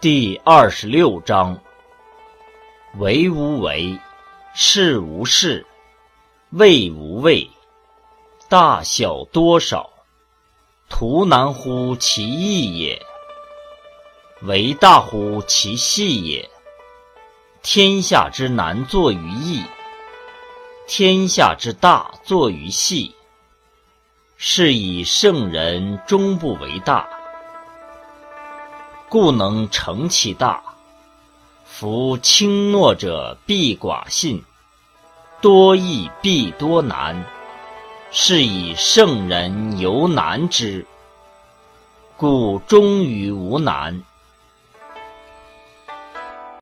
第二十六章：为无为，事无事，畏无畏，大小多少，图难乎其易也，为大乎其细也。天下之难作于易，天下之大作于细。是以圣人终不为大。故能成其大。夫轻诺者必寡信，多易必多难。是以圣人犹难之。故终于无难。